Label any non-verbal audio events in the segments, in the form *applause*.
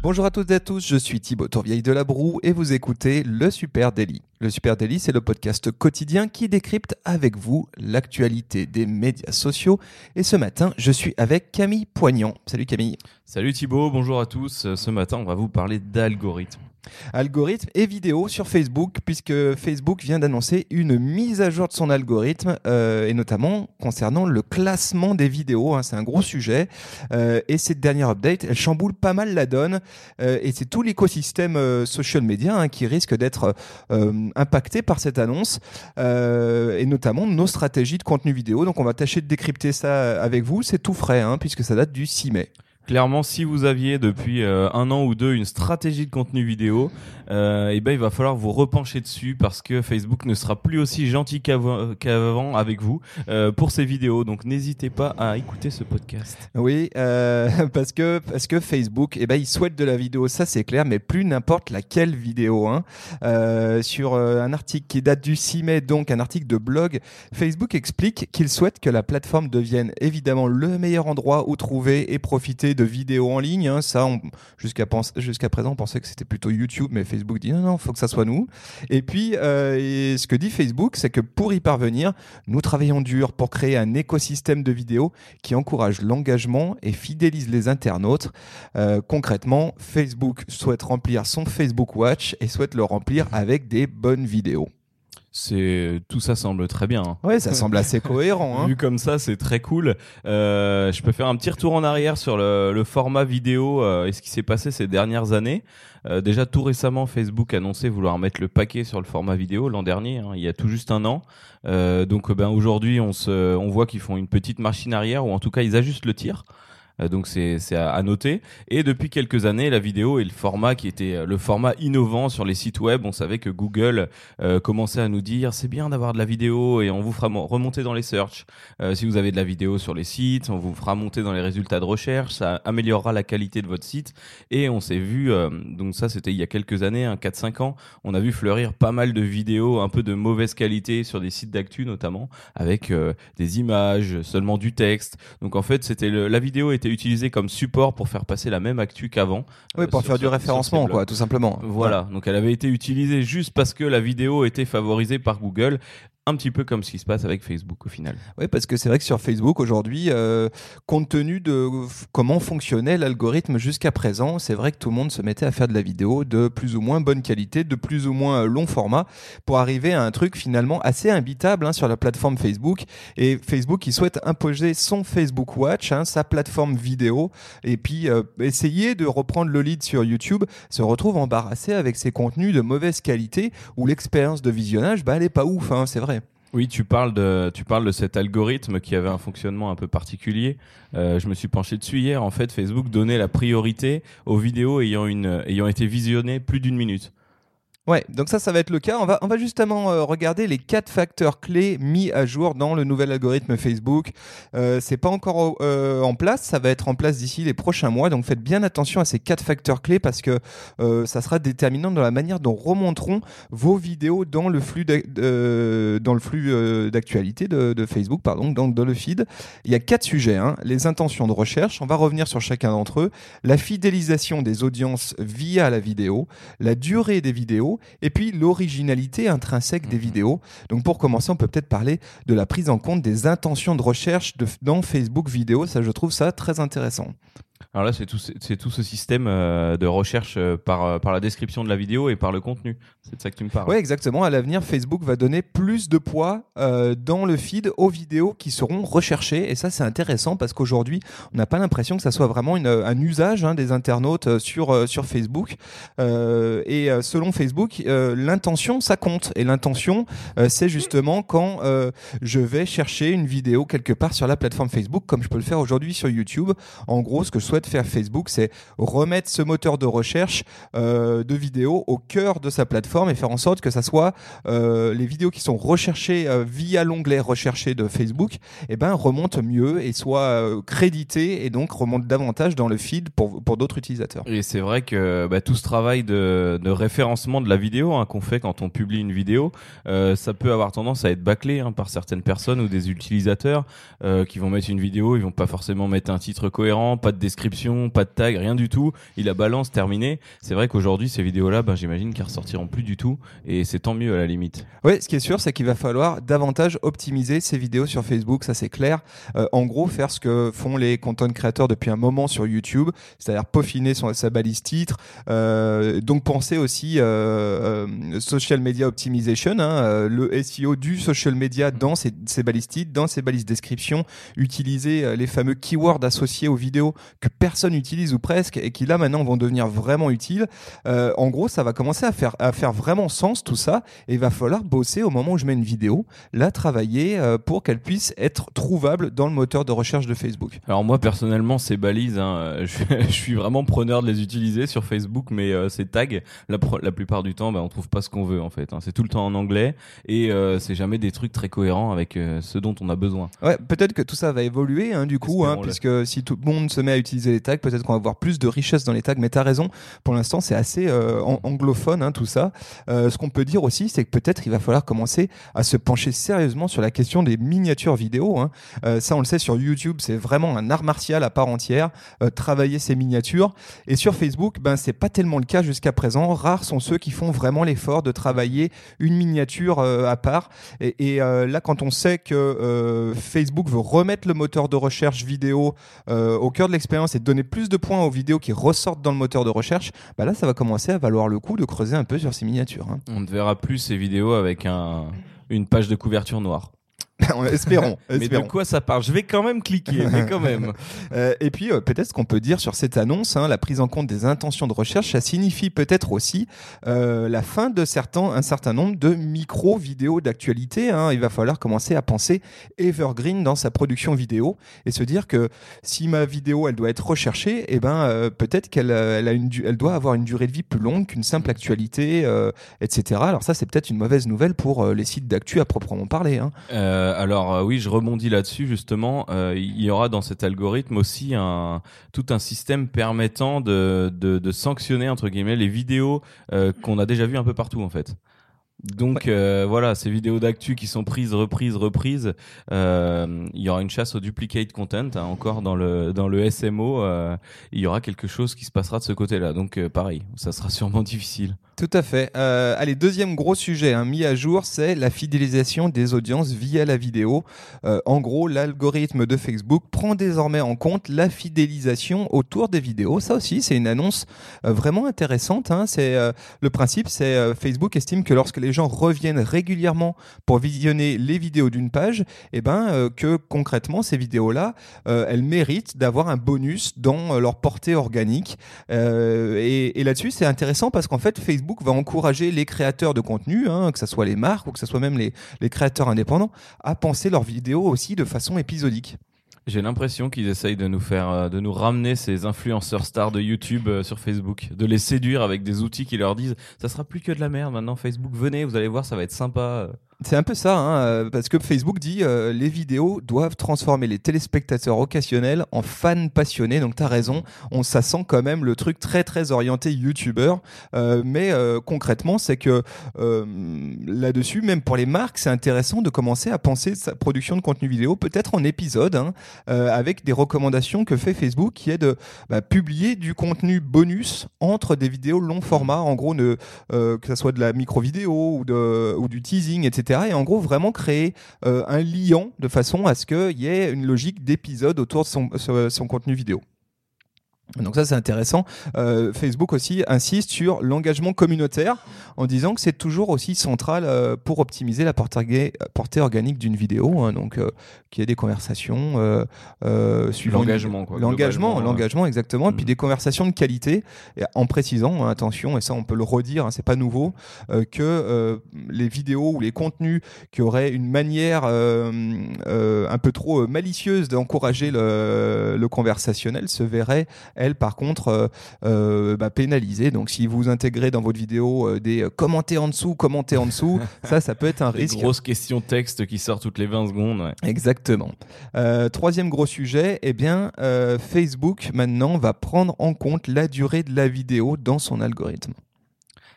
Bonjour à toutes et à tous, je suis Thibaut Tourvieille de la Broue et vous écoutez Le Super Daily. Le Super Daily, c'est le podcast quotidien qui décrypte avec vous l'actualité des médias sociaux. Et ce matin, je suis avec Camille Poignant. Salut Camille. Salut Thibaut, bonjour à tous. Ce matin, on va vous parler d'algorithmes. Algorithme et vidéo sur Facebook, puisque Facebook vient d'annoncer une mise à jour de son algorithme, euh, et notamment concernant le classement des vidéos. Hein, c'est un gros sujet. Euh, et cette dernière update, elle chamboule pas mal la donne. Euh, et c'est tout l'écosystème euh, social media hein, qui risque d'être euh, impacté par cette annonce, et notamment nos stratégies de contenu vidéo. Donc on va tâcher de décrypter ça avec vous. C'est tout frais, hein, puisque ça date du 6 mai. Clairement, si vous aviez depuis un an ou deux une stratégie de contenu vidéo, euh, eh ben il va falloir vous repencher dessus parce que Facebook ne sera plus aussi gentil qu'avant avec vous euh, pour ces vidéos. Donc n'hésitez pas à écouter ce podcast. Oui, euh, *laughs* parce que parce que Facebook, eh ben, il souhaite de la vidéo, ça c'est clair, mais plus n'importe laquelle vidéo. Hein. Sur un article qui date du 6 mai, donc un article de blog, Facebook explique qu'il souhaite que la plateforme devienne évidemment le meilleur endroit où trouver et profiter de vidéos en ligne. Hein. Ça, jusqu'à présent, on pensait que c'était plutôt YouTube, mais Facebook dit non, non, faut que ça soit nous. Et puis, euh, ce que dit Facebook, c'est que pour y parvenir, nous travaillons dur pour créer un écosystème de vidéos qui encourage l'engagement et fidélise les internautes. Euh, concrètement, Facebook souhaite remplir son Facebook Watch et souhaite le remplir avec des bonnes vidéos. C'est tout ça semble très bien. hein. Ouais, ça semble assez cohérent. Hein. Vu comme ça, c'est très cool. Euh, je peux faire un petit retour en arrière sur le, le format vidéo euh, et ce qui s'est passé ces dernières années. Euh, déjà, tout récemment, Facebook a annoncé vouloir mettre le paquet sur le format vidéo l'an dernier, hein, il y a tout juste un an. Euh, donc, ben aujourd'hui, on se, on voit qu'ils font une petite machine arrière ou en tout cas, ils ajustent le tir. Euh, donc c'est à, noter. Et depuis quelques années, la vidéo est le format qui était euh, le format innovant sur les sites web. On savait que Google euh, commençait à nous dire c'est bien d'avoir de la vidéo et on vous fera mo- remonter dans les search. Euh, si vous avez de la vidéo sur les sites, on vous fera monter dans les résultats de recherche, ça améliorera la qualité de votre site. Et on s'est vu, euh, donc ça c'était il y a quelques années, hein, 4-5 ans, on a vu fleurir pas mal de vidéos un peu de mauvaise qualité sur des sites d'actu notamment, avec euh, des images, seulement du texte. Donc en fait, c'était la vidéo était utilisée comme support pour faire passer la même actu qu'avant. Oui, euh, pour faire du référencement, quoi, tout simplement. Voilà, donc elle avait été utilisée juste parce que la vidéo était favorisée par Google, un petit peu comme ce qui se passe avec Facebook au final. Oui, parce que c'est vrai que sur Facebook aujourd'hui, euh, compte tenu de comment fonctionnait l'algorithme jusqu'à présent, c'est vrai que tout le monde se mettait à faire de la vidéo de plus ou moins bonne qualité, de plus ou moins euh, long format, pour arriver à un truc finalement assez imbitable hein, sur la plateforme Facebook. Et Facebook, il souhaite imposer son Facebook Watch, hein, sa plateforme vidéo, et puis euh, essayer de reprendre le lead sur YouTube, se retrouve embarrassé avec ses contenus de mauvaise qualité, où l'expérience de visionnage, bah, elle est pas ouf, hein, c'est vrai. Oui, tu parles de tu parles de cet algorithme qui avait un fonctionnement un peu particulier. Euh, je me suis penché dessus hier. En fait, Facebook donnait la priorité aux vidéos ayant une ayant été visionnées plus d'une minute. Ouais, donc ça, ça va être le cas. On va, justement euh, regarder les quatre facteurs clés mis à jour dans le nouvel algorithme Facebook. Euh, c'est pas encore euh, en place, ça va être en place d'ici les prochains mois. Donc faites bien attention à ces quatre facteurs clés parce que euh, ça sera déterminant dans la manière dont remonteront vos vidéos dans le flux dans le flux d'actualité de, de Facebook, pardon, donc dans le feed. Il y a quatre sujets hein. les intentions de recherche. On va revenir sur chacun d'entre eux. La fidélisation des audiences via la vidéo, la durée des vidéos et puis l'originalité intrinsèque des Mhm. vidéos. Donc pour commencer, on peut peut-être parler de la prise en compte des intentions de recherche de- dans Facebook vidéo. Ça, je trouve ça très intéressant. Alors là, c'est tout, ce- système euh, de recherche euh, par, euh, par la description de la vidéo et par le contenu. C'est de ça que tu me parles. Oui, exactement. À l'avenir, Facebook va donner plus de poids dans le feed aux vidéos qui seront recherchées. Et ça, c'est intéressant parce qu'aujourd'hui, on n'a pas l'impression que ça soit vraiment un usage hein, des internautes sur, Facebook. Et selon Facebook, l'intention, ça compte. Et l'intention, c'est justement quand je vais chercher une vidéo quelque part sur la plateforme Facebook, comme je peux le faire aujourd'hui sur YouTube. En gros, ce que souhaite faire Facebook, c'est remettre ce moteur de recherche euh, de vidéos au cœur de sa plateforme et faire en sorte que ça soit euh, les vidéos qui sont recherchées euh, via l'onglet recherché de Facebook, eh ben remontent mieux et soient créditées et donc remontent davantage dans le feed pour, pour d'autres utilisateurs. Et c'est vrai que bah, tout ce travail de, référencement de la vidéo hein, qu'on fait quand on publie une vidéo, ça peut avoir tendance à être bâclé hein, par certaines personnes ou des utilisateurs qui vont mettre une vidéo, ils vont pas forcément mettre un titre cohérent, pas de description, pas de tag, rien du tout. Il la balance, terminé. C'est vrai qu'aujourd'hui ces vidéos-là, ben, j'imagine qu'elles ressortiront plus du tout et c'est tant mieux à la limite. Oui, ce qui est sûr, c'est qu'il va falloir davantage optimiser ces vidéos sur Facebook, ça c'est clair. Euh, en gros, faire ce que font les content créateurs depuis un moment sur YouTube, c'est-à-dire peaufiner sa balise titre. Euh, donc penser aussi euh, euh, social media optimization, hein, le SEO du social media dans ses, ses balises titres, dans ses balises description, utiliser les fameux keywords associés aux vidéos que personne n'utilise ou presque et qui là maintenant vont devenir vraiment utiles. Euh, en gros, ça va commencer à faire, à faire vraiment sens tout ça et il va falloir bosser au moment où je mets une vidéo, la travailler euh, pour qu'elle puisse être trouvable dans le moteur de recherche de Facebook. Alors moi personnellement ces balises, hein, *laughs* je, je suis vraiment preneur de les utiliser sur Facebook, mais euh, ces tags, la, plupart du temps, bah, on trouve pas ce qu'on veut en fait. hein. C'est tout le temps en anglais et c'est jamais des trucs très cohérents avec ce dont on a besoin. Ouais, peut-être que tout ça va évoluer hein, du coup, puisque si tout le monde se met à utiliser les tags, peut-être qu'on va avoir plus de richesse dans les tags. Mais tu as raison, pour l'instant c'est assez euh, an- anglophone hein, tout ça. Euh, ce qu'on peut dire aussi, c'est que peut-être il va falloir commencer à se pencher sérieusement sur la question des miniatures vidéo. Hein. Euh, ça, on le sait sur YouTube, c'est vraiment un art martial à part entière. travailler ces miniatures. Et sur Facebook, ben c'est pas tellement le cas jusqu'à présent. Rares sont ceux qui font vraiment l'effort de travailler une miniature à part. Et, là, quand on sait que Facebook veut remettre le moteur de recherche vidéo au cœur de l'expérience et donner plus de points aux vidéos qui ressortent dans le moteur de recherche, bah là, ça va commencer à valoir le coup de creuser un peu sur ces miniatures. hein. On ne verra plus ces vidéos avec un, une page de couverture noire. *laughs* espérons. *laughs* Mais de espérons. quoi ça parle? Je vais quand même cliquer, mais quand même. *laughs* Euh, et puis euh, peut-être ce qu'on peut dire sur cette annonce, hein, la prise en compte des intentions de recherche, ça signifie peut-être aussi euh, la fin de certains, un certain nombre de micro-vidéos d'actualité. hein. Il va falloir commencer à penser evergreen dans sa production vidéo et se dire que si ma vidéo elle doit être recherchée, eh ben euh, peut-être qu'elle euh, elle a une, elle doit avoir une durée de vie plus longue qu'une simple actualité, euh, etc. Alors ça c'est peut-être une mauvaise nouvelle pour euh, les sites d'actu à proprement parler. Hein. Euh, alors euh, oui, je rebondis là-dessus justement. Euh, il y aura dans cet algorithme aussi tout un système permettant de, de, sanctionner entre guillemets les vidéos qu'on a déjà vues un peu partout en fait. Donc euh, voilà, ces vidéos d'actu qui sont prises, reprises, reprises, euh, il y aura une chasse au duplicate content hein, encore dans le dans le SMO. euh, il y aura quelque chose qui se passera de ce côté-là. Donc pareil, ça sera *laughs* sûrement difficile. Tout à fait. Allez, deuxième gros sujet hein, mis à jour, c'est la fidélisation des audiences via la vidéo. En gros, l'algorithme de Facebook prend désormais en compte la fidélisation autour des vidéos. Ça aussi, c'est une annonce vraiment intéressante. hein. C'est le principe, c'est Facebook estime que lorsque les gens reviennent régulièrement pour visionner les vidéos d'une page, eh ben euh, que concrètement ces vidéos-là, euh, elles méritent d'avoir un bonus dans euh, leur portée organique. Et, là-dessus, c'est intéressant parce qu'en fait, Facebook va encourager les créateurs de contenu, hein, que ce soit les marques ou que ce soit même les, les créateurs indépendants, à penser leurs vidéos aussi de façon épisodique. J'ai l'impression qu'ils essayent de nous faire, euh, de nous ramener ces influenceurs stars de YouTube euh, sur Facebook, de les séduire avec des outils qui leur disent ça sera plus que de la merde maintenant Facebook, venez, vous allez voir, ça va être sympa. C'est un peu ça, hein, euh, parce que Facebook dit euh, les vidéos doivent transformer les téléspectateurs occasionnels en fans passionnés. Donc tu as raison, on, ça sent quand même le truc très très orienté YouTuber. Euh, mais euh, concrètement, c'est que là-dessus, même pour les marques, c'est intéressant de commencer à penser sa production de contenu vidéo peut-être en épisode, hein, avec des recommandations que fait Facebook, qui est de bah, publier du contenu bonus entre des vidéos long format, en gros, ne, que ce soit de la micro-vidéo ou, de, ou du teasing, etc. Et en gros, vraiment créer euh, un liant de façon à ce qu'il y ait une logique d'épisode autour de son, contenu vidéo. Donc ça c'est intéressant. Euh, Facebook aussi insiste sur l'engagement communautaire en disant que c'est toujours aussi central euh, pour optimiser la portée, portée organique d'une vidéo. hein. donc euh, qu'il y ait des conversations euh, suivant L'engagement, quoi, L'engagement, globalement, l'engagement exactement. Et puis Mm. des conversations de qualité et en précisant, hein, attention, et ça on peut le redire, hein, c'est pas nouveau, que les vidéos ou les contenus qui auraient une manière un peu trop malicieuse d'encourager le, le conversationnel se verraient elles, par contre, euh, euh, bah, pénalisées. Donc, si vous intégrez dans votre vidéo euh, des euh, commenter en dessous, commenter en dessous, *laughs* ça, ça peut être un Des risque. grosses questions texte qui sortent toutes les 20 secondes. ouais. Exactement. Troisième gros sujet, eh bien, Facebook maintenant va prendre en compte la durée de la vidéo dans son algorithme.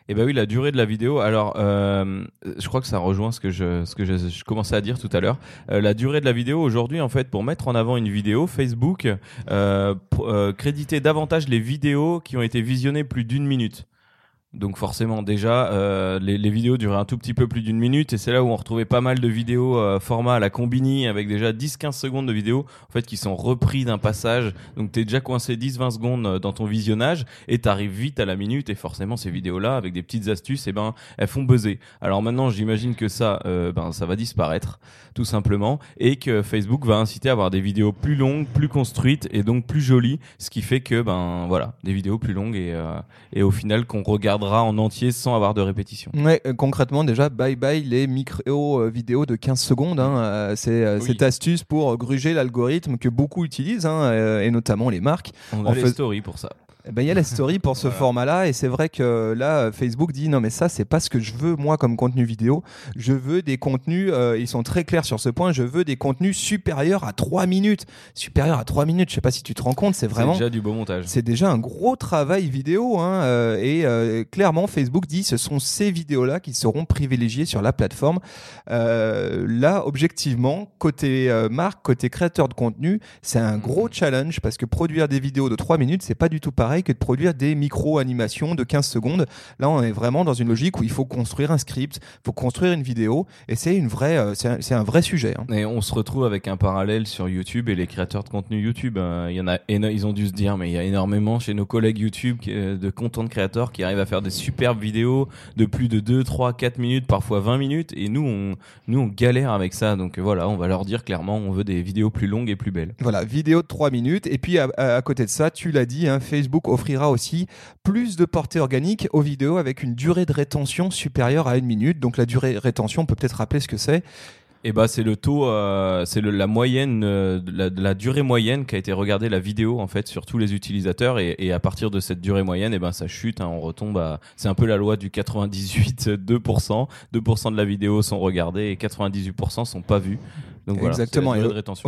Et ben oui, la durée de la vidéo. Alors, euh, je crois que ça rejoint ce que je, ce que je, commençais à dire tout à l'heure. Euh, la durée de la vidéo aujourd'hui, en fait, pour mettre en avant une vidéo, Facebook euh, euh, créditait davantage les vidéos qui ont été visionnées plus d'une minute. Donc forcément déjà euh, les, vidéos duraient un tout petit peu plus d'une minute et c'est là où on retrouvait pas mal de vidéos euh, format à la combini avec déjà 10-15 secondes de vidéos en fait qui sont repris d'un passage. Donc t'es déjà coincé 10-20 secondes euh, dans ton visionnage et t'arrives vite à la minute et forcément ces vidéos là avec des petites astuces et ben elles font buzzer. Alors maintenant j'imagine que ça euh, ben ça va disparaître tout simplement et que Facebook va inciter à avoir des vidéos plus longues plus construites et donc plus jolies ce qui fait que ben voilà des vidéos plus longues et, et au final qu'on regardera en entier sans avoir de répétition Ouais, euh, concrètement, déjà, bye bye les micro euh, vidéos de 15 secondes. hein, euh, c'est Oui. cette astuce pour gruger l'algorithme que beaucoup utilisent, hein, et notamment les marques. on En a les fait- stories pour ça Eh ben, il y a la story pour ce Voilà. format-là, et c'est vrai que là, Facebook dit non, mais ça, c'est pas ce que je veux moi comme contenu vidéo. Je veux des contenus, euh, ils sont très clairs sur ce point, je veux des contenus supérieurs à 3 minutes. Supérieurs à 3 minutes, je sais pas si tu te rends compte, c'est vraiment. c'est déjà du beau montage C'est déjà un gros travail vidéo, hein, euh, et euh, clairement Facebook dit ce sont ces vidéos-là qui seront privilégiées sur la plateforme. Là, objectivement, côté marque, côté créateur de contenu, c'est un gros challenge parce que produire des vidéos de 3 minutes, c'est pas du tout pareil que de produire des micro-animations de 15 secondes. Là, on est vraiment dans une logique où il faut construire un script, il faut construire une vidéo, et c'est une vraie, euh, c'est un, c'est un vrai sujet. hein. Et on se retrouve avec un parallèle sur YouTube et les créateurs de contenu YouTube. Euh, Il y en a, éno- ils ont dû se dire, mais il y a énormément chez nos collègues YouTube euh, de content créateurs qui arrivent à faire des superbes vidéos de plus de 2, 3, 4 minutes, parfois 20 minutes. Et nous, on, nous, on galère avec ça. Donc voilà, on va leur dire clairement, on veut des vidéos plus longues et plus belles. Voilà, vidéo de 3 minutes. Et puis à, à- à côté de ça, tu l'as dit, hein, Facebook offrira aussi plus de portée organique aux vidéos avec une durée de rétention supérieure à une minute. Donc la durée de rétention, on peut peut-être rappeler ce que c'est. Et bah c'est le taux, euh, c'est la moyenne, euh, la, durée moyenne qui a été regardée la vidéo en fait sur tous les utilisateurs et, à partir de cette durée moyenne, et ben ça chute, hein, on retombe à, c'est un peu la loi du 98 2%, 2% de la vidéo sont regardées et 98% sont pas vues. Donc voilà, Exactement.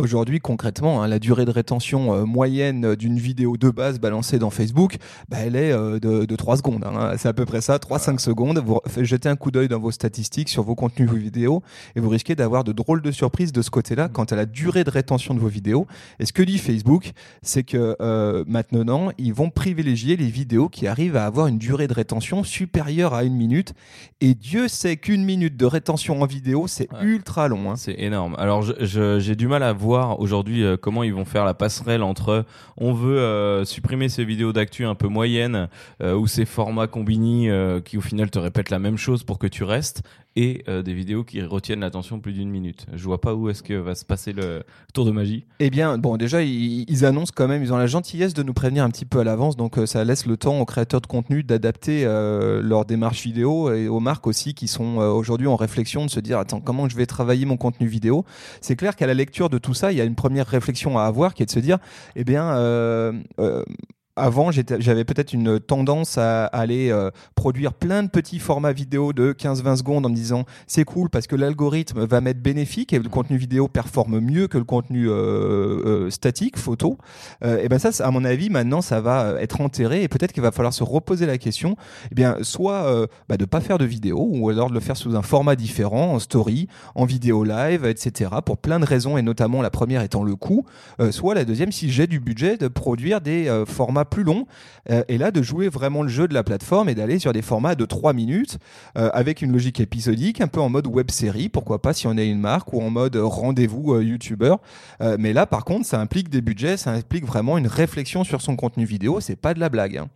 Aujourd'hui, concrètement, hein, la durée de rétention euh, moyenne d'une vidéo de base balancée dans Facebook, bah, elle est euh, de, de 3 secondes. hein. C'est à peu près ça, 3-5 secondes. Vous jetez un coup d'œil dans vos statistiques sur vos contenus, vos vidéos, et vous risquez d'avoir de drôles de surprises de ce côté-là quant à la durée de rétention de vos vidéos. Et ce que dit Facebook, c'est que euh, maintenant, ils vont privilégier les vidéos qui arrivent à avoir une durée de rétention supérieure à une minute. Et Dieu sait qu'une minute de rétention en vidéo, c'est Ouais. ultra long. hein. C'est énorme. Alors j'ai du mal à voir aujourd'hui euh, comment ils vont faire la passerelle entre on veut euh, supprimer ces vidéos d'actu un peu moyennes euh, ou ces formats combini qui au final te répètent la même chose pour que tu restes et euh, des vidéos qui retiennent l'attention plus d'une minute. Je vois pas où est-ce que va se passer le tour de magie. Eh bien, bon, déjà, ils, annoncent quand même, ils ont la gentillesse de nous prévenir un petit peu à l'avance, donc euh, ça laisse le temps aux créateurs de contenu d'adapter euh, leur démarche vidéo et aux marques aussi qui sont euh, aujourd'hui en réflexion de se dire, attends, comment je vais travailler mon contenu vidéo? C'est clair qu'à la lecture de tout ça, il y a une première réflexion à avoir qui est de se dire, eh bien, euh, avant, j'avais peut-être une tendance à aller euh, produire plein de petits formats vidéo de 15-20 secondes en me disant c'est cool parce que l'algorithme va m'être bénéfique et le contenu vidéo performe mieux que le contenu euh, euh, statique, photo. Et ben ça, à mon avis, maintenant, ça va être enterré et peut-être qu'il va falloir se reposer la question. Eh bien, soit bah, de pas faire de vidéo ou alors de le faire sous un format différent, en story, en vidéo live, etc. Pour plein de raisons et notamment la première étant le coût. Soit la deuxième, si j'ai du budget, de produire des formats plus longs, euh, et là de jouer vraiment le jeu de la plateforme et d'aller sur des formats de 3 minutes euh, avec une logique épisodique, un peu en mode web série, pourquoi pas si on est une marque, ou en mode rendez-vous youtubeur. mais là, par contre, ça implique des budgets, ça implique vraiment une réflexion sur son contenu vidéo, c'est pas de la blague. hein.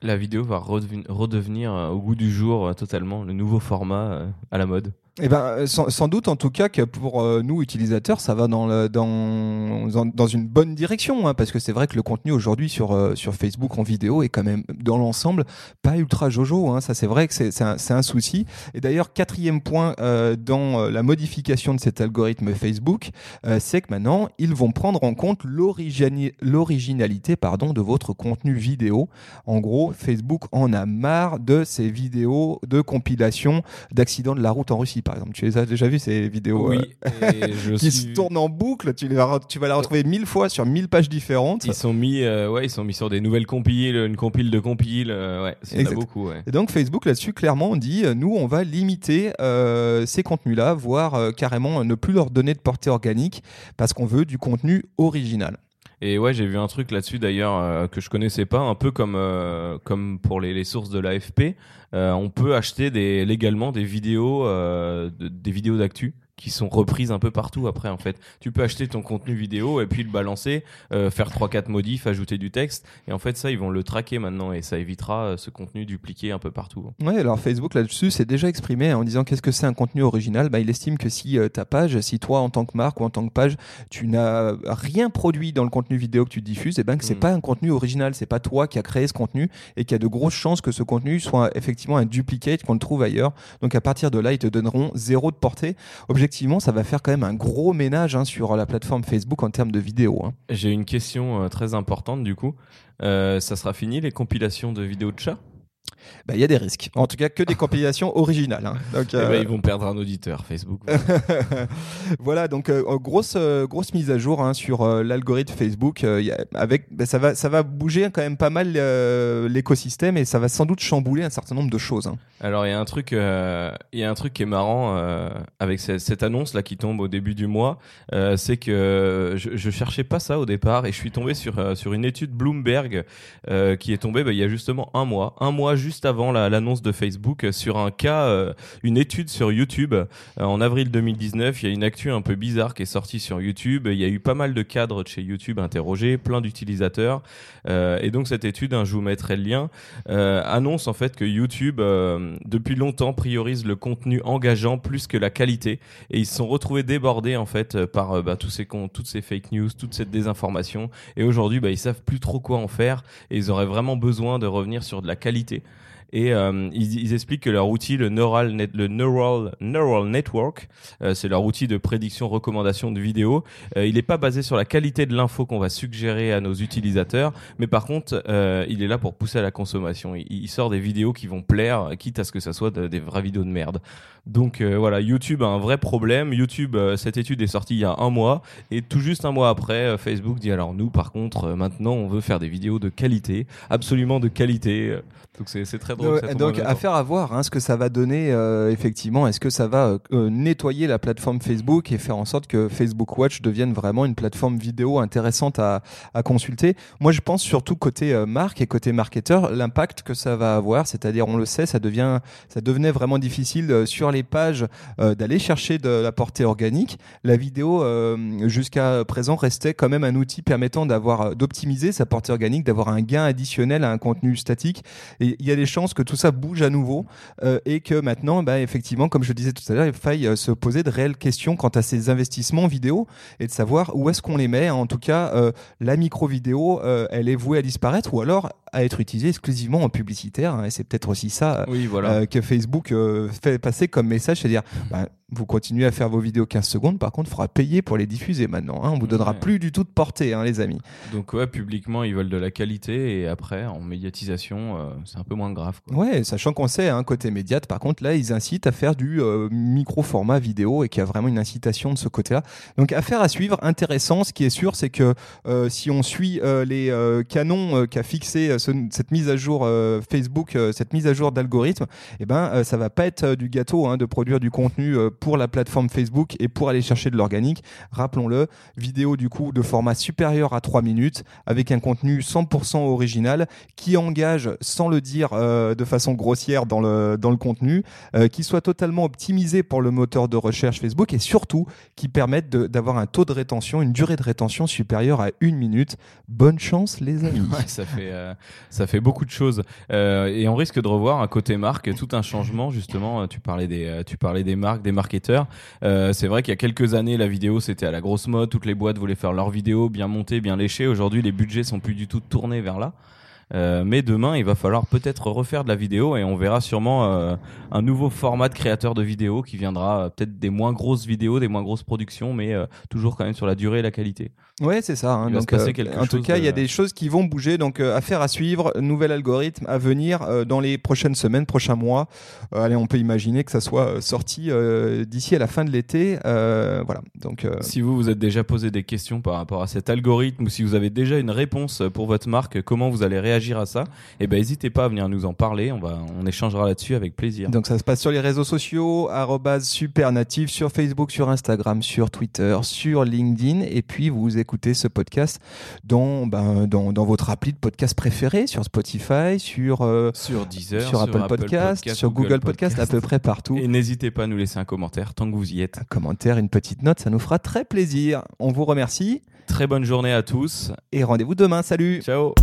La vidéo va redevenir euh, au goût du jour euh, totalement le nouveau format euh, à la mode. Eh ben, euh, sans, doute, en tout cas, que pour euh, nous utilisateurs, ça va dans, le, dans, dans une bonne direction, hein, parce que c'est vrai que le contenu aujourd'hui sur, euh, sur Facebook en vidéo est quand même, dans l'ensemble, pas ultra jojo. Hein, ça, c'est vrai que c'est un, un, souci. Et d'ailleurs, quatrième point dans la modification de cet algorithme Facebook, c'est que maintenant, ils vont prendre en compte l'originalité de votre contenu vidéo. En gros, Facebook en a marre de ces vidéos de compilation d'accidents de la route en Russie par exemple. Tu les as déjà vu ces vidéos oui, euh, *laughs* qui se tournent en boucle. Tu, les vas, tu vas la retrouver mille fois sur mille pages différentes. Ils sont mis, euh, ouais, ils sont mis sur des nouvelles compiles, une compile de compile. Euh, ouais, c'est beaucoup. Ouais. Et donc Facebook là-dessus, clairement, on dit, nous, on va limiter ces contenus-là, voire carrément ne plus leur donner de portée organique parce qu'on veut du contenu original. Et ouais, j'ai vu un truc là-dessus d'ailleurs euh, que je connaissais pas, un peu comme euh, comme pour les, sources de l'AFP. Euh, on peut acheter des, légalement des vidéos, des vidéos d'actu qui sont reprises un peu partout après en fait. Tu peux acheter ton contenu vidéo et puis le balancer, euh, faire 3-4 modifs, ajouter du texte et en fait ça ils vont le traquer maintenant et ça évitera euh, ce contenu dupliqué un peu partout. Ouais alors Facebook là-dessus s'est déjà exprimé en disant qu'est-ce que c'est un contenu original? Bah, Il estime que si euh, ta page, si toi en tant que marque ou en tant que page tu n'as rien produit dans le contenu vidéo que tu diffuses, et eh ben que c'est mm. pas un contenu original, c'est pas toi qui a créé ce contenu et qu'il y a de grosses chances que ce contenu soit effectivement un duplicate qu'on le trouve ailleurs. Donc à partir de là ils te donneront zéro de portée effectivement, ça va faire quand même un gros ménage hein, sur la plateforme Facebook en termes de vidéos. Hein. J'ai une question euh, très importante du coup. Euh, ça sera fini les compilations de vidéos de chats bah, il y a des risques. En tout cas, que des *laughs* compilations originales. Hein. Donc, eh ben, euh, ils vont perdre un auditeur, Facebook. *laughs* voilà, donc euh, grosse, euh, grosse mise à jour hein, sur l'algorithme Facebook. avec, bah, ça, va, ça va bouger quand même pas mal l'écosystème et ça va sans doute chambouler un certain nombre de choses. Hein. Alors, il y, a un truc, il y a un truc qui est marrant avec cette, cette, annonce là qui tombe au début du mois. c'est que je, je cherchais pas ça au départ et je suis tombé sur, sur une étude Bloomberg qui est tombée bah, il y a justement un mois. Un mois juste avant l'annonce de Facebook sur un cas, euh, une étude sur YouTube. Euh, en avril 2019, il y a une actu un peu bizarre qui est sortie sur YouTube. Il y a eu pas mal de cadres de chez YouTube interrogés, plein d'utilisateurs. Euh, et donc cette étude, hein, je vous mettrai le lien, annonce en fait que YouTube, depuis longtemps, priorise le contenu engageant plus que la qualité. Et ils se sont retrouvés débordés en fait par bah, tous ces toutes ces fake news, toute cette désinformation. Et aujourd'hui, bah, ils savent plus trop quoi en faire. Et ils auraient vraiment besoin de revenir sur de la qualité. Et euh, ils, expliquent que leur outil, le Neural, Network, euh, c'est leur outil de prédiction, recommandation de vidéos. Euh, il n'est pas basé sur la qualité de l'info qu'on va suggérer à nos utilisateurs, mais par contre, il est là pour pousser à la consommation. Il, il, sort des vidéos qui vont plaire, quitte à ce que ça soit des vraies vidéos de merde. Donc voilà, YouTube a un vrai problème. YouTube, cette étude est sortie il y a un mois, et tout juste un mois après, Facebook dit alors nous, par contre, maintenant, on veut faire des vidéos de qualité, absolument de qualité. Donc c'est très drôle. donc affaire à voir hein, ce que ça va donner euh, effectivement. Est-ce que ça va euh, euh, nettoyer la plateforme Facebook et faire en sorte que Facebook Watch devienne vraiment une plateforme vidéo intéressante à, à consulter? Moi je pense surtout côté marque et côté marketeur l'impact que ça va avoir. C'est-à-dire on le sait, ça devient, ça devenait vraiment difficile sur les pages d'aller chercher de la portée organique. La vidéo jusqu'à présent restait quand même un outil permettant d'avoir d'optimiser sa portée organique, d'avoir un gain additionnel à un contenu statique. Et il y a des chances que tout ça bouge à nouveau euh, et que maintenant, bah, effectivement, comme je le disais tout à l'heure, il faille euh, se poser de réelles questions quant à ces investissements vidéo et de savoir où est-ce qu'on les met. En tout cas, euh, la micro vidéo, elle est vouée à disparaître ou alors à être utilisée exclusivement en publicitaire. Hein, et c'est peut-être aussi ça que Facebook fait passer comme message, c'est-à-dire bah, vous continuez à faire vos vidéos 15 secondes, par contre, il faudra payer pour les diffuser maintenant. Hein. On vous donnera plus du tout de portée, hein, les amis. Donc ouais, publiquement, ils veulent de la qualité et après, en médiatisation, c'est un peu moins grave. Quoi. Ouais, sachant qu'on sait, hein, côté médiate, par contre, là, ils incitent à faire du euh, micro-format vidéo et qu'il y a vraiment une incitation de ce côté-là. Donc, affaire à suivre, intéressant. Ce qui est sûr, c'est que euh, si on suit les canons qu'a fixé cette mise à jour Facebook, cette mise à jour d'algorithme, eh ben, ça va pas être du gâteau hein, de produire du contenu pour la plateforme Facebook et pour aller chercher de l'organique. Rappelons-le, vidéo du coup de format supérieur à 3 minutes avec un contenu 100% original qui engage, sans le dire euh, de façon grossière dans le, dans le contenu, euh, qui soit totalement optimisé pour le moteur de recherche Facebook et surtout qui permette d'avoir un taux de rétention, une durée de rétention supérieure à une minute. Bonne chance les amis. *laughs* Ouais, ça fait euh, ça fait beaucoup de choses et on risque de revoir à côté marque tout un changement justement. Tu parlais des tu parlais des marques, des marketeurs. c'est vrai qu'il y a quelques années la vidéo c'était à la grosse mode, toutes les boîtes voulaient faire leurs vidéos bien montées, bien léchées. Aujourd'hui les budgets sont plus du tout tournés vers là. Euh, mais demain, il va falloir peut-être refaire de la vidéo et on verra sûrement euh, un nouveau format de créateur de vidéos qui viendra euh, peut-être des moins grosses vidéos, des moins grosses productions, mais toujours quand même sur la durée et la qualité. Ouais, c'est ça. Hein. donc, en tout cas, il y a des choses qui vont bouger. Donc, affaire à suivre, nouvel algorithme à venir dans les prochaines semaines, prochains mois. allez, on peut imaginer que ça soit sorti d'ici à la fin de l'été. voilà. Donc, si vous vous êtes déjà posé des questions par rapport à cet algorithme ou si vous avez déjà une réponse pour votre marque, comment vous allez réagir à ça, et eh ben n'hésitez pas à venir nous en parler. On va, on échangera là-dessus avec plaisir. Donc ça se passe sur les réseaux sociaux @supernatif sur Facebook, sur Instagram, sur Twitter, sur LinkedIn, et puis vous écoutez ce podcast dans, ben, dans, dans votre appli de podcast préféré, sur Spotify, sur euh, sur Deezer, sur, Apple, Podcast, sur Google, Podcast, à peu près partout. Et n'hésitez pas à nous laisser un commentaire tant que vous y êtes. Un commentaire, une petite note, ça nous fera très plaisir. On vous remercie. Très bonne journée à tous. Et rendez-vous demain. Salut. Ciao.